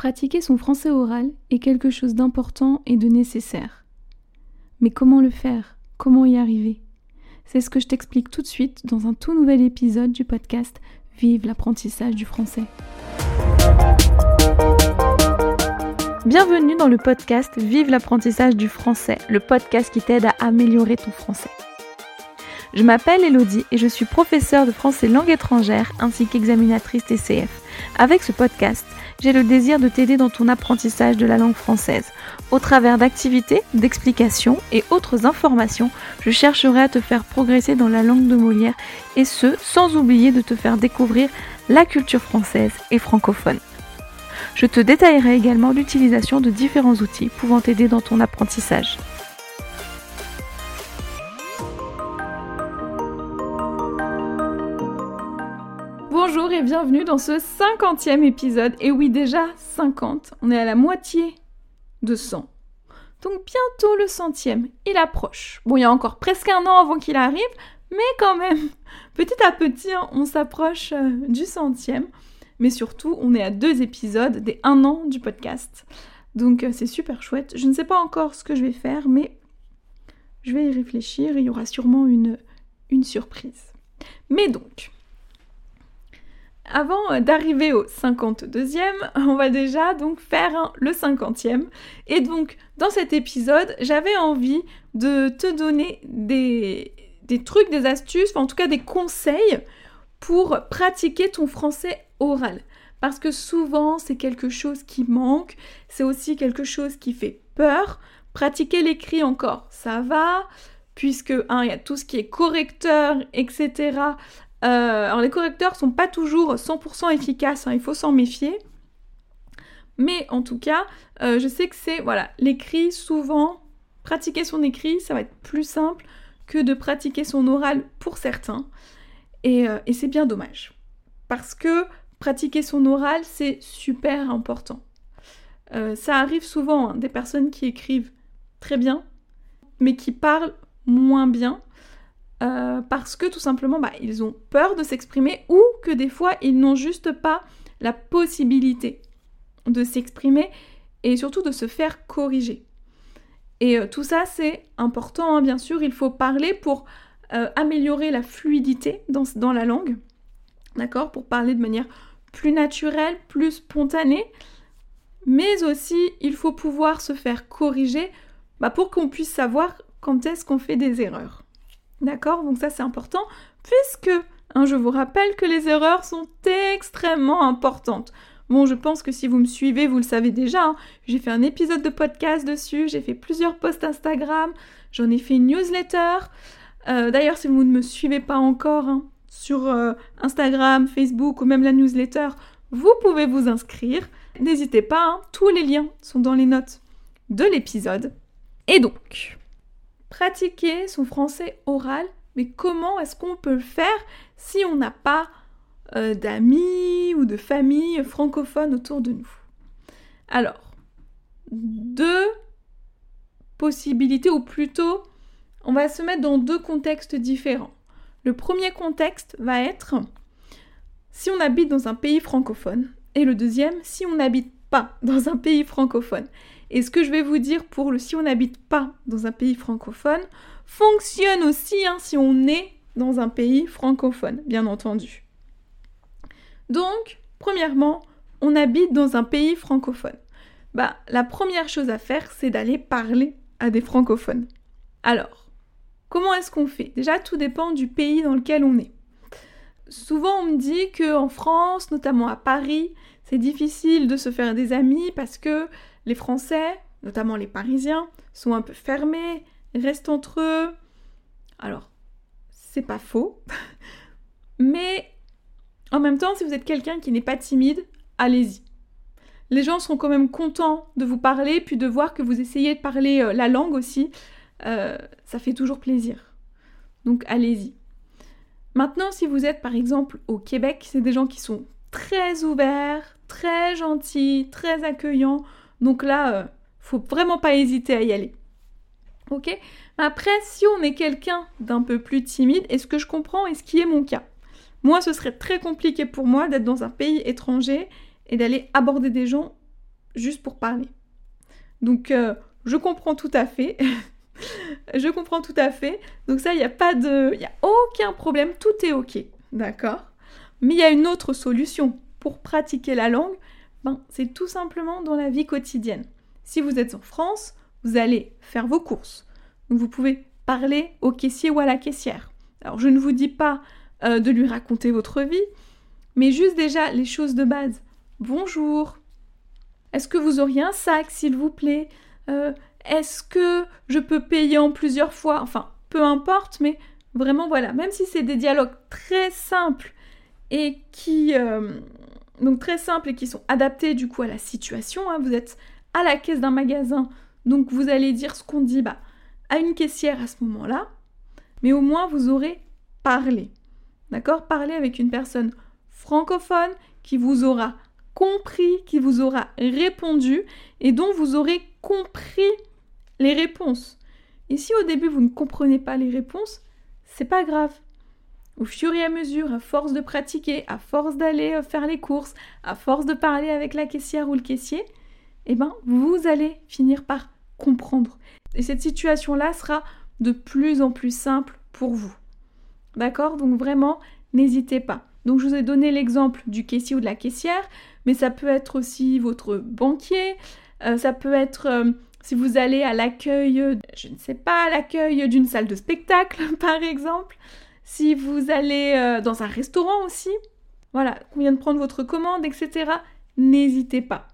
Pratiquer son français oral est quelque chose d'important et de nécessaire. Mais comment le faire? Comment y arriver? C'est ce que je t'explique tout de suite dans un tout nouvel épisode du podcast Vive l'apprentissage du français. Bienvenue dans le podcast Vive l'apprentissage du français, le podcast qui t'aide à améliorer ton français. Je m'appelle Elodie et je suis professeure de français langue étrangère ainsi qu'examinatrice TCF. Avec ce podcast, j'ai le désir de t'aider dans ton apprentissage de la langue française. Au travers d'activités, d'explications et autres informations, je chercherai à te faire progresser dans la langue de Molière et ce, sans oublier de te faire découvrir la culture française et francophone. Je te détaillerai également l'utilisation de différents outils pouvant t'aider dans ton apprentissage. Bienvenue dans ce cinquantième épisode. Et oui, déjà 50, on est à la moitié de 100. Donc bientôt le centième, il approche. Bon, il y a encore presque un an avant qu'il arrive, mais quand même, petit à petit, hein, on s'approche euh, du centième. Mais surtout, on est à deux épisodes des un an du podcast. Donc euh, c'est super chouette. Je ne sais pas encore ce que je vais faire, mais je vais y réfléchir. Il y aura sûrement une, une surprise. Mais donc, avant euh, d'arriver au 52e, on va déjà donc faire le 50e. Et donc, dans cet épisode, j'avais envie de te donner des, trucs, des astuces, en tout cas des conseils pour pratiquer ton français oral. Parce que souvent, c'est quelque chose qui manque, c'est aussi quelque chose qui fait peur. Pratiquer l'écrit encore, ça va, puisque, hein, il y a tout ce qui est correcteur, etc. Euh, alors les correcteurs sont pas toujours 100% efficaces, hein, il faut s'en méfier. Mais en tout cas, euh, je sais que c'est, voilà, l'écrit, souvent, pratiquer son écrit, ça va être plus simple que de pratiquer son oral pour certains. Et, euh, c'est bien dommage. Parce que pratiquer son oral, c'est super important. ça arrive souvent, hein, des personnes qui écrivent très bien, mais qui parlent moins bien. Euh, parce que tout simplement bah, ils ont peur de s'exprimer ou que des fois ils n'ont juste pas la possibilité de s'exprimer et surtout de se faire corriger. Et euh, tout ça c'est important hein, bien sûr, il faut parler pour euh, améliorer la fluidité dans, la langue, d'accord Pour parler de manière plus naturelle, plus spontanée, mais aussi il faut pouvoir se faire corriger bah, pour qu'on puisse savoir quand est-ce qu'on fait des erreurs. D'accord Donc ça c'est important puisque hein, je vous rappelle que les erreurs sont extrêmement importantes. Bon, je pense que si vous me suivez, vous le savez déjà. Hein. J'ai fait un épisode de podcast dessus, j'ai fait plusieurs posts Instagram, j'en ai fait une newsletter. Euh, d'ailleurs, si vous ne me suivez pas encore hein, sur euh, Instagram, Facebook ou même la newsletter, vous pouvez vous inscrire. N'hésitez pas, tous les liens sont dans les notes de l'épisode. Et donc, pratiquer son français oral, mais comment est-ce qu'on peut le faire si on n'a pas euh, d'amis ou de famille francophones autour de nous? Alors, deux possibilités, ou plutôt, on va se mettre dans deux contextes différents. Le premier contexte va être si on habite dans un pays francophone, et le deuxième, si on n'habite pas dans un pays francophone. Et ce que je vais vous dire pour le si on n'habite pas dans un pays francophone fonctionne aussi hein, si on est dans un pays francophone, bien entendu. Donc, premièrement, on habite dans un pays francophone. Bah, la première chose à faire, c'est d'aller parler à des francophones. Alors, comment est-ce qu'on fait? Déjà, tout dépend du pays dans lequel on est. Souvent, on me dit qu'en France, notamment à Paris, c'est difficile de se faire des amis parce que les Français, notamment les Parisiens, sont un peu fermés, restent entre eux. Alors, c'est pas faux. Mais en même temps, si vous êtes quelqu'un qui n'est pas timide, allez-y. Les gens seront quand même contents de vous parler, puis de voir que vous essayez de parler euh, la langue aussi. Euh, ça fait toujours plaisir. Donc allez-y. Maintenant, si vous êtes par exemple au Québec, c'est des gens qui sont très ouverts, très gentils, très accueillants. Donc là, euh, faut vraiment pas hésiter à y aller. Ok? Après, si on est quelqu'un d'un peu plus timide, est ce que je comprends et ce qui est mon cas, moi, ce serait très compliqué pour moi d'être dans un pays étranger et d'aller aborder des gens juste pour parler. Donc, euh, je comprends tout à fait. je comprends tout à fait. Donc ça, il n'y a pas de... Il n'y a aucun problème, tout est OK. D'accord? Mais il y a une autre solution pour pratiquer la langue. Ben, c'est tout simplement dans la vie quotidienne. Si vous êtes en France, vous allez faire vos courses. Vous pouvez parler au caissier ou à la caissière. Alors je ne vous dis pas euh, de lui raconter votre vie, mais juste déjà les choses de base. Bonjour. Est-ce que vous auriez un sac, s'il vous plaît? Euh, Est-ce que je peux payer en plusieurs fois? Enfin, peu importe, mais vraiment voilà, même si c'est des dialogues très simples et qui euh, donc très simples et qui sont adaptés du coup à la situation. Hein, vous êtes à la caisse d'un magasin, donc vous allez dire ce qu'on dit bah, à une caissière à ce moment-là, mais au moins vous aurez parlé. D'accord? Parler avec une personne francophone qui vous aura compris, qui vous aura répondu et dont vous aurez compris les réponses. Et si au début vous ne comprenez pas les réponses, c'est pas grave. Au fur et à mesure, à force de pratiquer, à force d'aller euh, faire les courses, à force de parler avec la caissière ou le caissier, eh ben vous allez finir par comprendre. Et cette situation-là sera de plus en plus simple pour vous. D'accord? Donc vraiment, n'hésitez pas. Donc je vous ai donné l'exemple du caissier ou de la caissière, mais ça peut être aussi votre banquier, euh, ça peut être euh, si vous allez à l'accueil, je ne sais pas, à l'accueil d'une salle de spectacle par exemple, si vous allez euh, dans un restaurant aussi, voilà, vient de prendre votre commande, etc., n'hésitez pas.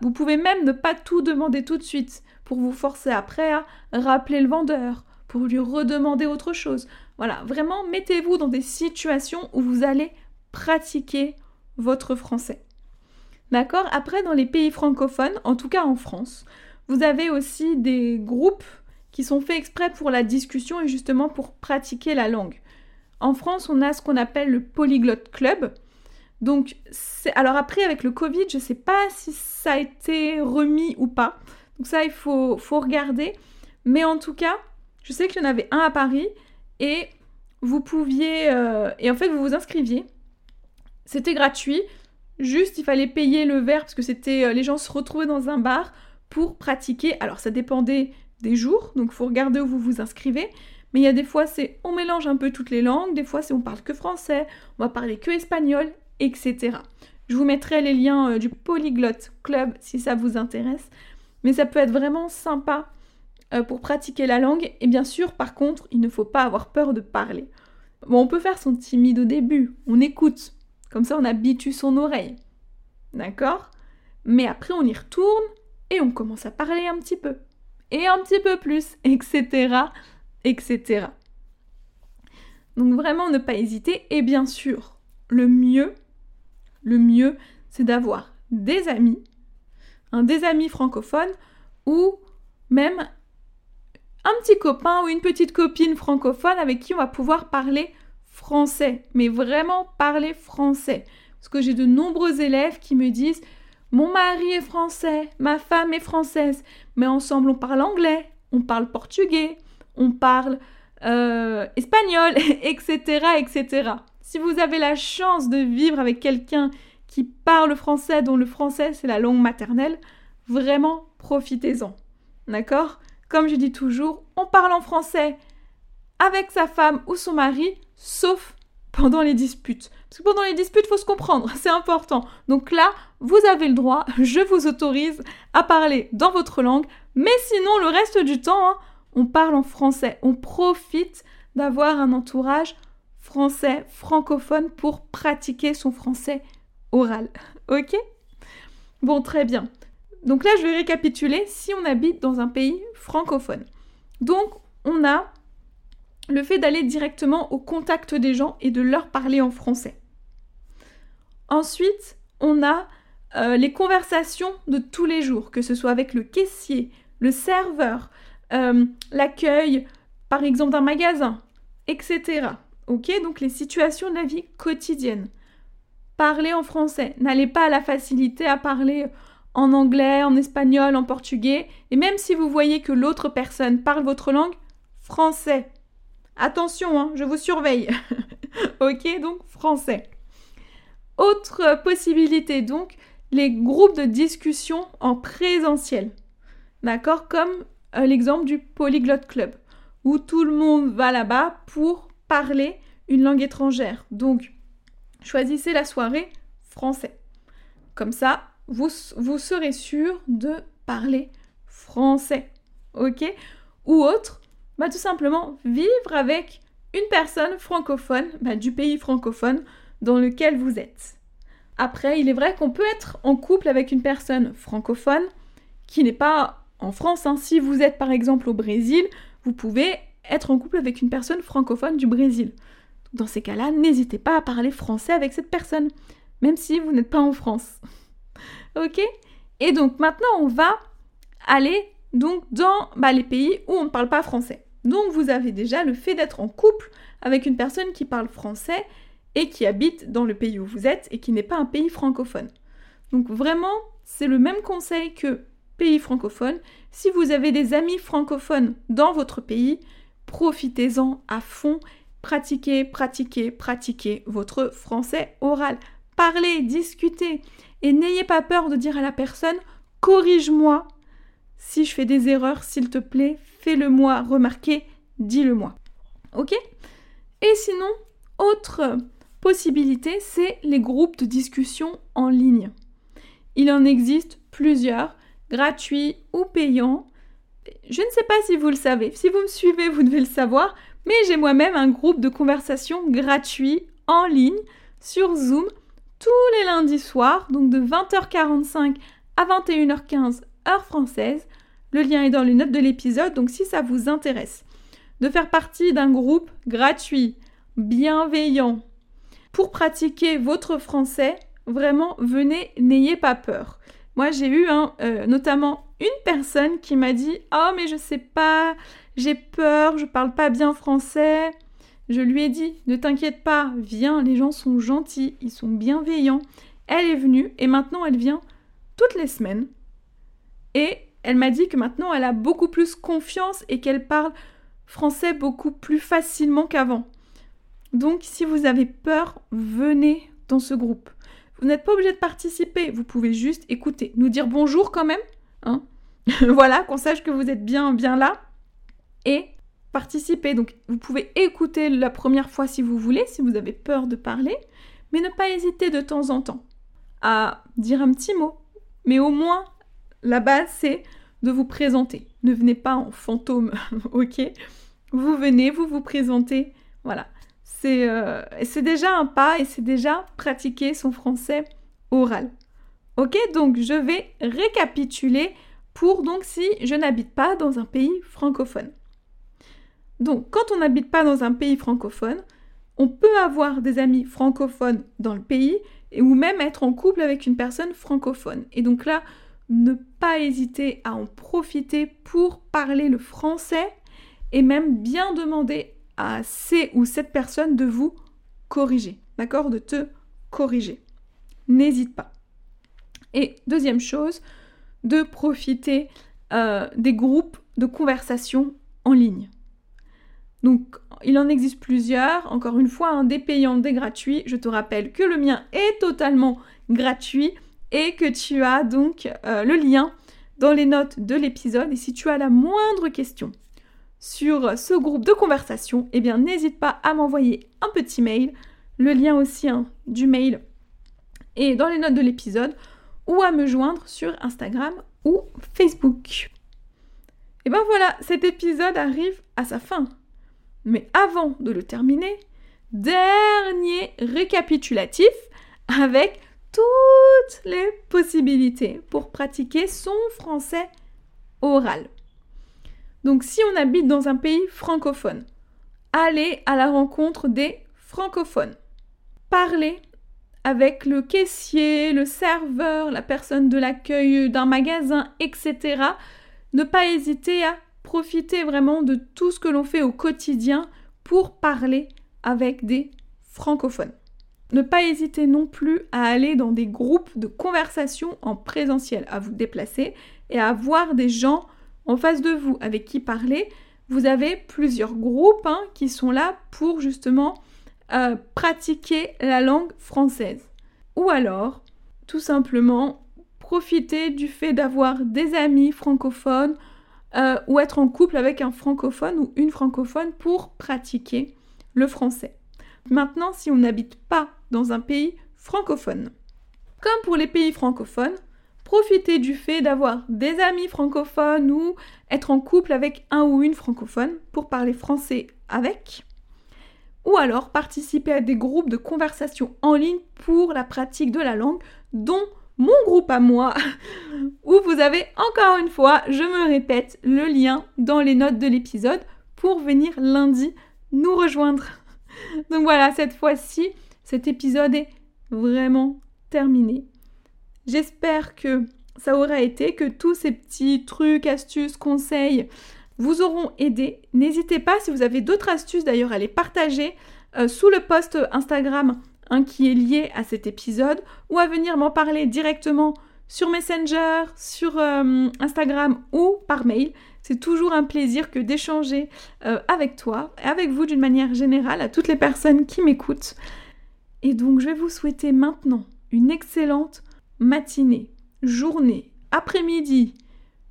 Vous pouvez même ne pas tout demander tout de suite pour vous forcer après à rappeler le vendeur, pour lui redemander autre chose. Voilà, vraiment, mettez-vous dans des situations où vous allez pratiquer votre français. D'accord? Après, dans les pays francophones, en tout cas en France, vous avez aussi des groupes qui sont faits exprès pour la discussion et justement pour pratiquer la langue. En France, on a ce qu'on appelle le Polyglot Club. Donc, alors après, avec le Covid, je ne sais pas si ça a été remis ou pas. Donc ça, il faut, faut regarder. Mais en tout cas, je sais qu'il y en avait un à Paris et vous pouviez... Euh, et en fait, vous vous inscriviez. C'était gratuit. Juste, il fallait payer le verre parce que c'était... Euh, les gens se retrouvaient dans un bar pour pratiquer. Alors, ça dépendait des jours. Donc, il faut regarder où vous vous inscrivez. Mais il y a des fois, c'est on mélange un peu toutes les langues. Des fois, c'est on parle que français. On va parler que espagnol, etc. Je vous mettrai les liens euh, du Polyglot Club si ça vous intéresse. Mais ça peut être vraiment sympa euh, pour pratiquer la langue. Et bien sûr, par contre, il ne faut pas avoir peur de parler. Bon, on peut faire son timide au début, on écoute. Comme ça, on habitue son oreille. D'accord? Mais après, on y retourne et on commence à parler un petit peu. Et un petit peu plus, etc. etc. Donc vraiment, ne pas hésiter. Et bien sûr, le mieux, le mieux, c'est d'avoir des amis, un des amis francophones ou même un petit copain ou une petite copine francophone avec qui on va pouvoir parler français, mais vraiment parler français. Parce que j'ai de nombreux élèves qui me disent Mon mari est français, ma femme est française, mais ensemble on parle anglais, on parle portugais, on parle euh, espagnol, etc., etc. Si vous avez la chance de vivre avec quelqu'un qui parle français, dont le français c'est la langue maternelle, vraiment profitez-en. D'accord? Comme je dis toujours, on parle en français avec sa femme ou son mari, sauf pendant les disputes. Parce que pendant les disputes, il faut se comprendre, c'est important. Donc là, vous avez le droit, je vous autorise à parler dans votre langue, mais sinon, le reste du temps, hein, on parle en français. On profite d'avoir un entourage français, francophone, pour pratiquer son français oral. Ok? Bon, très bien. Donc là, je vais récapituler si on habite dans un pays francophone. Donc, on a le fait d'aller directement au contact des gens et de leur parler en français. Ensuite, on a euh, les conversations de tous les jours, que ce soit avec le caissier, le serveur, euh, l'accueil, par exemple, d'un magasin, etc. Ok Donc les situations de la vie quotidienne. Parler en français. N'allez pas à la facilité à parler en anglais, en espagnol, en portugais, et même si vous voyez que l'autre personne parle votre langue, français. Attention, hein, je vous surveille. ok, donc français. Autre possibilité, donc, les groupes de discussion en présentiel. D'accord Comme l'exemple du Polyglot Club, où tout le monde va là-bas pour parler une langue étrangère. Donc, choisissez la soirée français. Comme ça, vous, vous serez sûr de parler français. Ok? Ou autre, bah, tout simplement vivre avec une personne francophone bah, du pays francophone dans lequel vous êtes. Après, il est vrai qu'on peut être en couple avec une personne francophone qui n'est pas en France. Hein. Si vous êtes par exemple au Brésil, vous pouvez être en couple avec une personne francophone du Brésil. Dans ces cas-là, n'hésitez pas à parler français avec cette personne, même si vous n'êtes pas en France. ok? Et donc maintenant, on va aller donc dans bah, les pays où on ne parle pas français. Donc vous avez déjà le fait d'être en couple avec une personne qui parle français et qui habite dans le pays où vous êtes et qui n'est pas un pays francophone. Donc vraiment, c'est le même conseil que pays francophone. Si vous avez des amis francophones dans votre pays, profitez-en à fond. Pratiquez, pratiquez, pratiquez votre français oral. Parlez, discutez et n'ayez pas peur de dire à la personne corrige-moi. Si je fais des erreurs, s'il te plaît, fais-le moi remarquer, dis-le moi. Ok? Et sinon, autre possibilité, c'est les groupes de discussion en ligne. Il en existe plusieurs, gratuits ou payants. Je ne sais pas si vous le savez. Si vous me suivez, vous devez le savoir. Mais j'ai moi-même un groupe de conversation gratuit en ligne sur Zoom tous les lundis soirs, donc de 20h45 à 21h15 heure française. Le lien est dans les notes de l'épisode, donc si ça vous intéresse de faire partie d'un groupe gratuit, bienveillant, pour pratiquer votre français, vraiment, venez, n'ayez pas peur. Moi, j'ai eu euh, notamment une personne qui m'a dit Oh, mais je sais pas, j'ai peur, je parle pas bien français. Je lui ai dit Ne t'inquiète pas, viens, les gens sont gentils, ils sont bienveillants. Elle est venue et maintenant elle vient toutes les semaines. Et elle m'a dit que maintenant elle a beaucoup plus confiance et qu'elle parle français beaucoup plus facilement qu'avant. Donc si vous avez peur, venez dans ce groupe. Vous n'êtes pas obligé de participer, vous pouvez juste écouter, nous dire bonjour quand même, hein voilà, qu'on sache que vous êtes bien, bien là, et participer. Donc vous pouvez écouter la première fois si vous voulez, si vous avez peur de parler, mais ne pas hésiter de temps en temps à dire un petit mot. Mais au moins, la base, c'est de vous présenter. Ne venez pas en fantôme, ok? Vous venez, vous vous présentez, voilà. Euh, c'est déjà un pas et c'est déjà pratiquer son français oral. Ok, donc je vais récapituler pour donc si je n'habite pas dans un pays francophone. Donc quand on n'habite pas dans un pays francophone, on peut avoir des amis francophones dans le pays et ou même être en couple avec une personne francophone. Et donc là, ne pas hésiter à en profiter pour parler le français et même bien demander à ces ou cette personne de vous corriger, d'accord? De te corriger. N'hésite pas. Et deuxième chose, de profiter euh, des groupes de conversation en ligne. Donc, il en existe plusieurs. Encore une fois, des payants, des gratuits. Je te rappelle que le mien est totalement gratuit et que tu as donc euh, le lien dans les notes de l'épisode. Et si tu as la moindre question, sur ce groupe de conversation, eh bien n'hésite pas à m'envoyer un petit mail, le lien aussi hein, du mail est dans les notes de l'épisode, ou à me joindre sur Instagram ou Facebook. Et ben voilà, cet épisode arrive à sa fin. Mais avant de le terminer, dernier récapitulatif avec toutes les possibilités pour pratiquer son français oral. Donc si on habite dans un pays francophone, allez à la rencontre des francophones. Parlez avec le caissier, le serveur, la personne de l'accueil d'un magasin, etc. Ne pas hésiter à profiter vraiment de tout ce que l'on fait au quotidien pour parler avec des francophones. Ne pas hésiter non plus à aller dans des groupes de conversation en présentiel, à vous déplacer et à voir des gens en face de vous avec qui parler, vous avez plusieurs groupes hein, qui sont là pour justement euh, pratiquer la langue française. Ou alors, tout simplement, profiter du fait d'avoir des amis francophones euh, ou être en couple avec un francophone ou une francophone pour pratiquer le français. Maintenant, si on n'habite pas dans un pays francophone, comme pour les pays francophones, profiter du fait d'avoir des amis francophones ou être en couple avec un ou une francophone pour parler français avec. Ou alors participer à des groupes de conversation en ligne pour la pratique de la langue, dont mon groupe à moi, où vous avez encore une fois, je me répète, le lien dans les notes de l'épisode pour venir lundi nous rejoindre. Donc voilà, cette fois-ci, cet épisode est vraiment terminé. J'espère que ça aura été, que tous ces petits trucs, astuces, conseils vous auront aidé. N'hésitez pas, si vous avez d'autres astuces d'ailleurs, à les partager euh, sous le post Instagram hein, qui est lié à cet épisode ou à venir m'en parler directement sur Messenger, sur euh, Instagram ou par mail. C'est toujours un plaisir que d'échanger euh, avec toi, avec vous d'une manière générale, à toutes les personnes qui m'écoutent. Et donc je vais vous souhaiter maintenant une excellente matinée, journée, après-midi,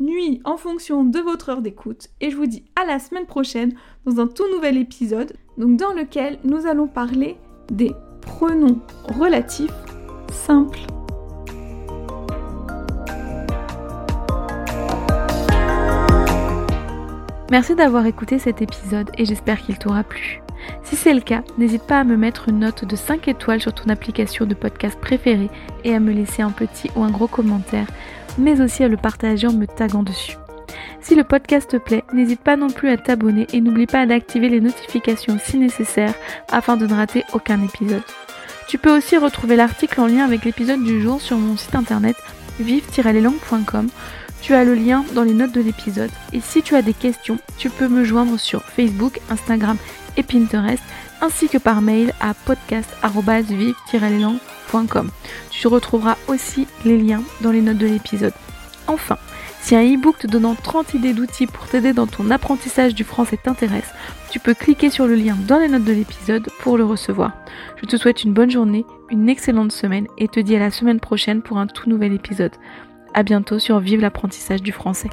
nuit en fonction de votre heure d'écoute et je vous dis à la semaine prochaine dans un tout nouvel épisode dans lequel nous allons parler des pronoms relatifs simples. Merci d'avoir écouté cet épisode et j'espère qu'il t'aura plu. Si c'est le cas, n'hésite pas à me mettre une note de 5 étoiles sur ton application de podcast préférée et à me laisser un petit ou un gros commentaire, mais aussi à le partager en me taguant dessus. Si le podcast te plaît, n'hésite pas non plus à t'abonner et n'oublie pas d'activer les notifications si nécessaire afin de ne rater aucun épisode. Tu peux aussi retrouver l'article en lien avec l'épisode du jour sur mon site internet vive-leslangues.com tu as le lien dans les notes de l'épisode. Et si tu as des questions, tu peux me joindre sur Facebook, Instagram et Pinterest, ainsi que par mail à podcast.vive-leslangues.com. Tu retrouveras aussi les liens dans les notes de l'épisode. Enfin, si un e-book te donnant 30 idées d'outils pour t'aider dans ton apprentissage du français t'intéresse, tu peux cliquer sur le lien dans les notes de l'épisode pour le recevoir. Je te souhaite une bonne journée, une excellente semaine et te dis à la semaine prochaine pour un tout nouvel épisode. A bientôt sur Vive l'apprentissage du français.